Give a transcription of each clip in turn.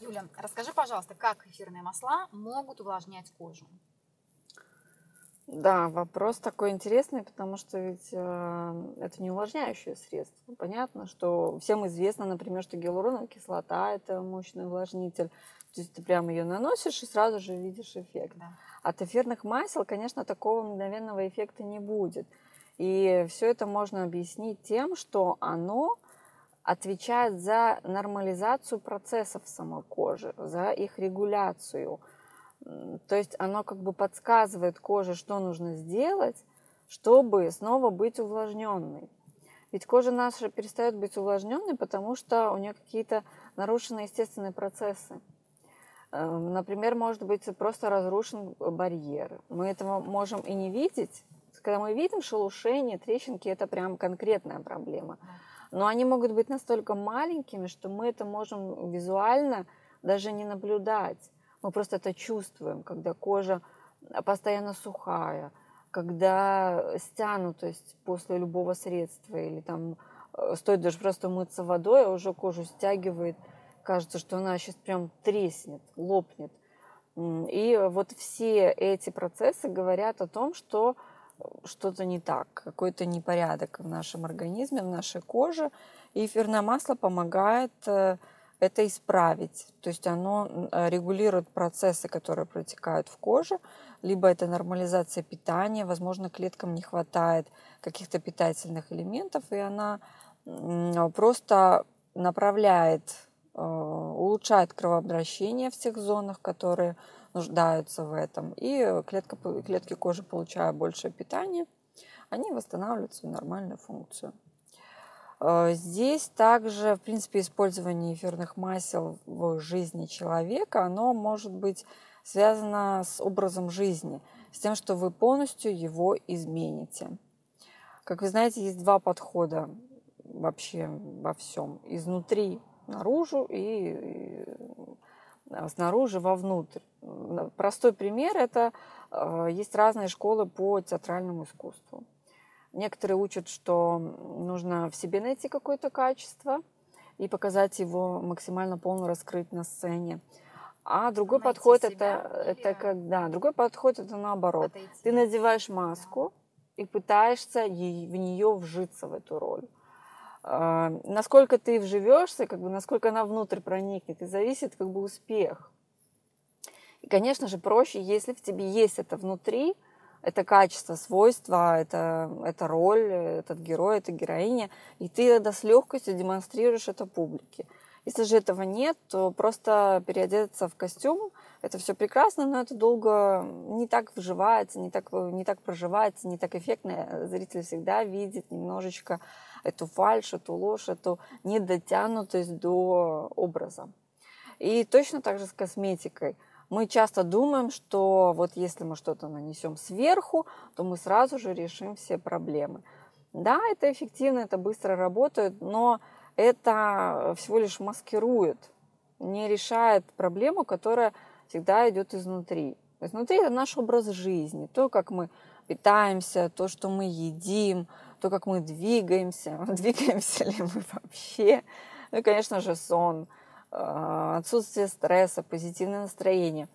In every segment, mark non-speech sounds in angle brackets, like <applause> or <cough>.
Юля, расскажи, пожалуйста, как эфирные масла могут увлажнять кожу? Да, вопрос такой интересный, потому что ведь э, это не увлажняющее средство. Понятно, что всем известно, например, что гиалуроновая кислота – это мощный увлажнитель. То есть ты прямо ее наносишь и сразу же видишь эффект. Да. От эфирных масел, конечно, такого мгновенного эффекта не будет. И все это можно объяснить тем, что оно отвечает за нормализацию процессов самой кожи, за их регуляцию – то есть оно как бы подсказывает коже, что нужно сделать, чтобы снова быть увлажненной. Ведь кожа наша перестает быть увлажненной, потому что у нее какие-то нарушены естественные процессы. Эм, например, может быть просто разрушен барьер. Мы этого можем и не видеть. Когда мы видим шелушение, трещинки, это прям конкретная проблема. Но они могут быть настолько маленькими, что мы это можем визуально даже не наблюдать. Мы просто это чувствуем, когда кожа постоянно сухая, когда стянутость после любого средства или там э, стоит даже просто мыться водой, а уже кожу стягивает, кажется, что она сейчас прям треснет, лопнет. И вот все эти процессы говорят о том, что что-то не так, какой-то непорядок в нашем организме, в нашей коже. И эфирное масло помогает э, это исправить. То есть оно э, регулирует процессы, которые протекают в коже, либо это нормализация питания, возможно, клеткам не хватает каких-то питательных элементов, и она просто направляет, улучшает кровообращение в тех зонах, которые нуждаются в этом, и клетка, клетки кожи, получая большее питание, они восстанавливают свою нормальную функцию. Э, здесь также, в принципе, использование эфирных масел в жизни человека, оно может быть связано с образом жизни, с тем, что вы полностью его измените. Как вы знаете, есть два подхода вообще во всем. Изнутри наружу и снаружи вовнутрь. Простой пример – это э, есть разные школы по театральному искусству. Некоторые учат, что нужно в себе найти какое-то качество и показать его максимально полно раскрыть на сцене. А другой найти подход это, это как да, другой подход это наоборот. Отойти. Ты надеваешь маску да. и пытаешься в нее вжиться в эту роль. А, насколько ты вживешься, как бы насколько она внутрь проникнет, и зависит как бы успех. И, конечно же, проще, если в тебе есть это внутри, это качество, свойства, это, это роль, этот герой, это героиня, и ты тогда с легкостью демонстрируешь это публике. Если же этого нет, то просто переодеться в костюм, это все прекрасно, но это долго не так вживается, не так, не так проживается, не так эффектно. Зритель всегда видит немножечко эту фальшь, эту ложь, эту недотянутость до образа. И точно так же с косметикой – мы часто думаем, что вот если мы что-то нанесем сверху, то мы сразу же решим все проблемы. Да, это эффективно, это быстро работает, но это всего лишь маскирует, не решает проблему, которая всегда идет изнутри. Изнутри это наш образ жизни, то, как мы питаемся, то, что мы едим, то, как мы двигаемся, <laughs> двигаемся ли мы вообще. Ну и, конечно же, сон – а, отсутствие стресса, позитивное настроение.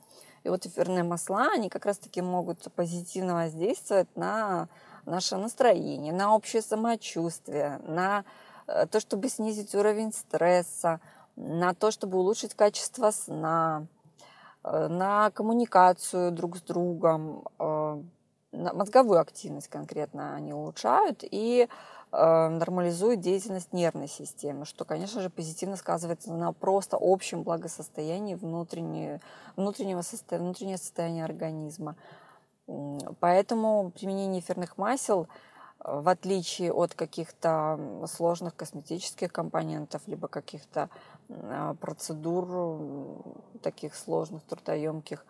И вот эфирные масла, они как раз-таки могут позитивно воздействовать на наше настроение, на общее самочувствие, на э, то, чтобы снизить уровень стресса, на то, чтобы улучшить качество сна, э, на коммуникацию друг с другом, э, на мозговую активность конкретно они улучшают и Э, нормализует деятельность нервной системы, что, конечно же, позитивно сказывается на просто общем благосостоянии внутреннего, внутреннего состояния, внутреннего состояния организма. Поэтому применение эфирных масел, э, в отличие от каких-то сложных косметических компонентов, либо каких-то э, процедур таких сложных, трудоемких,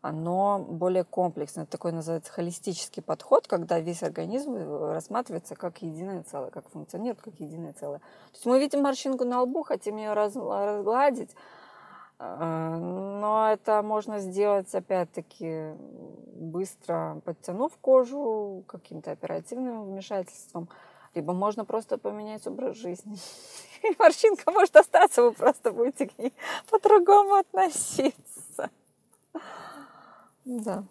оно более комплексное. Это такой называется холистический подход, когда весь организм э, рассматривается как единое целое, как функционирует как единое целое. То есть мы видим морщинку на лбу, хотим ее раз, разгладить, э, но это можно сделать, опять-таки, быстро подтянув кожу каким-то оперативным вмешательством, либо можно просто поменять образ жизни. <laughs> морщинка может остаться, вы просто будете к ней по-другому относиться. Да.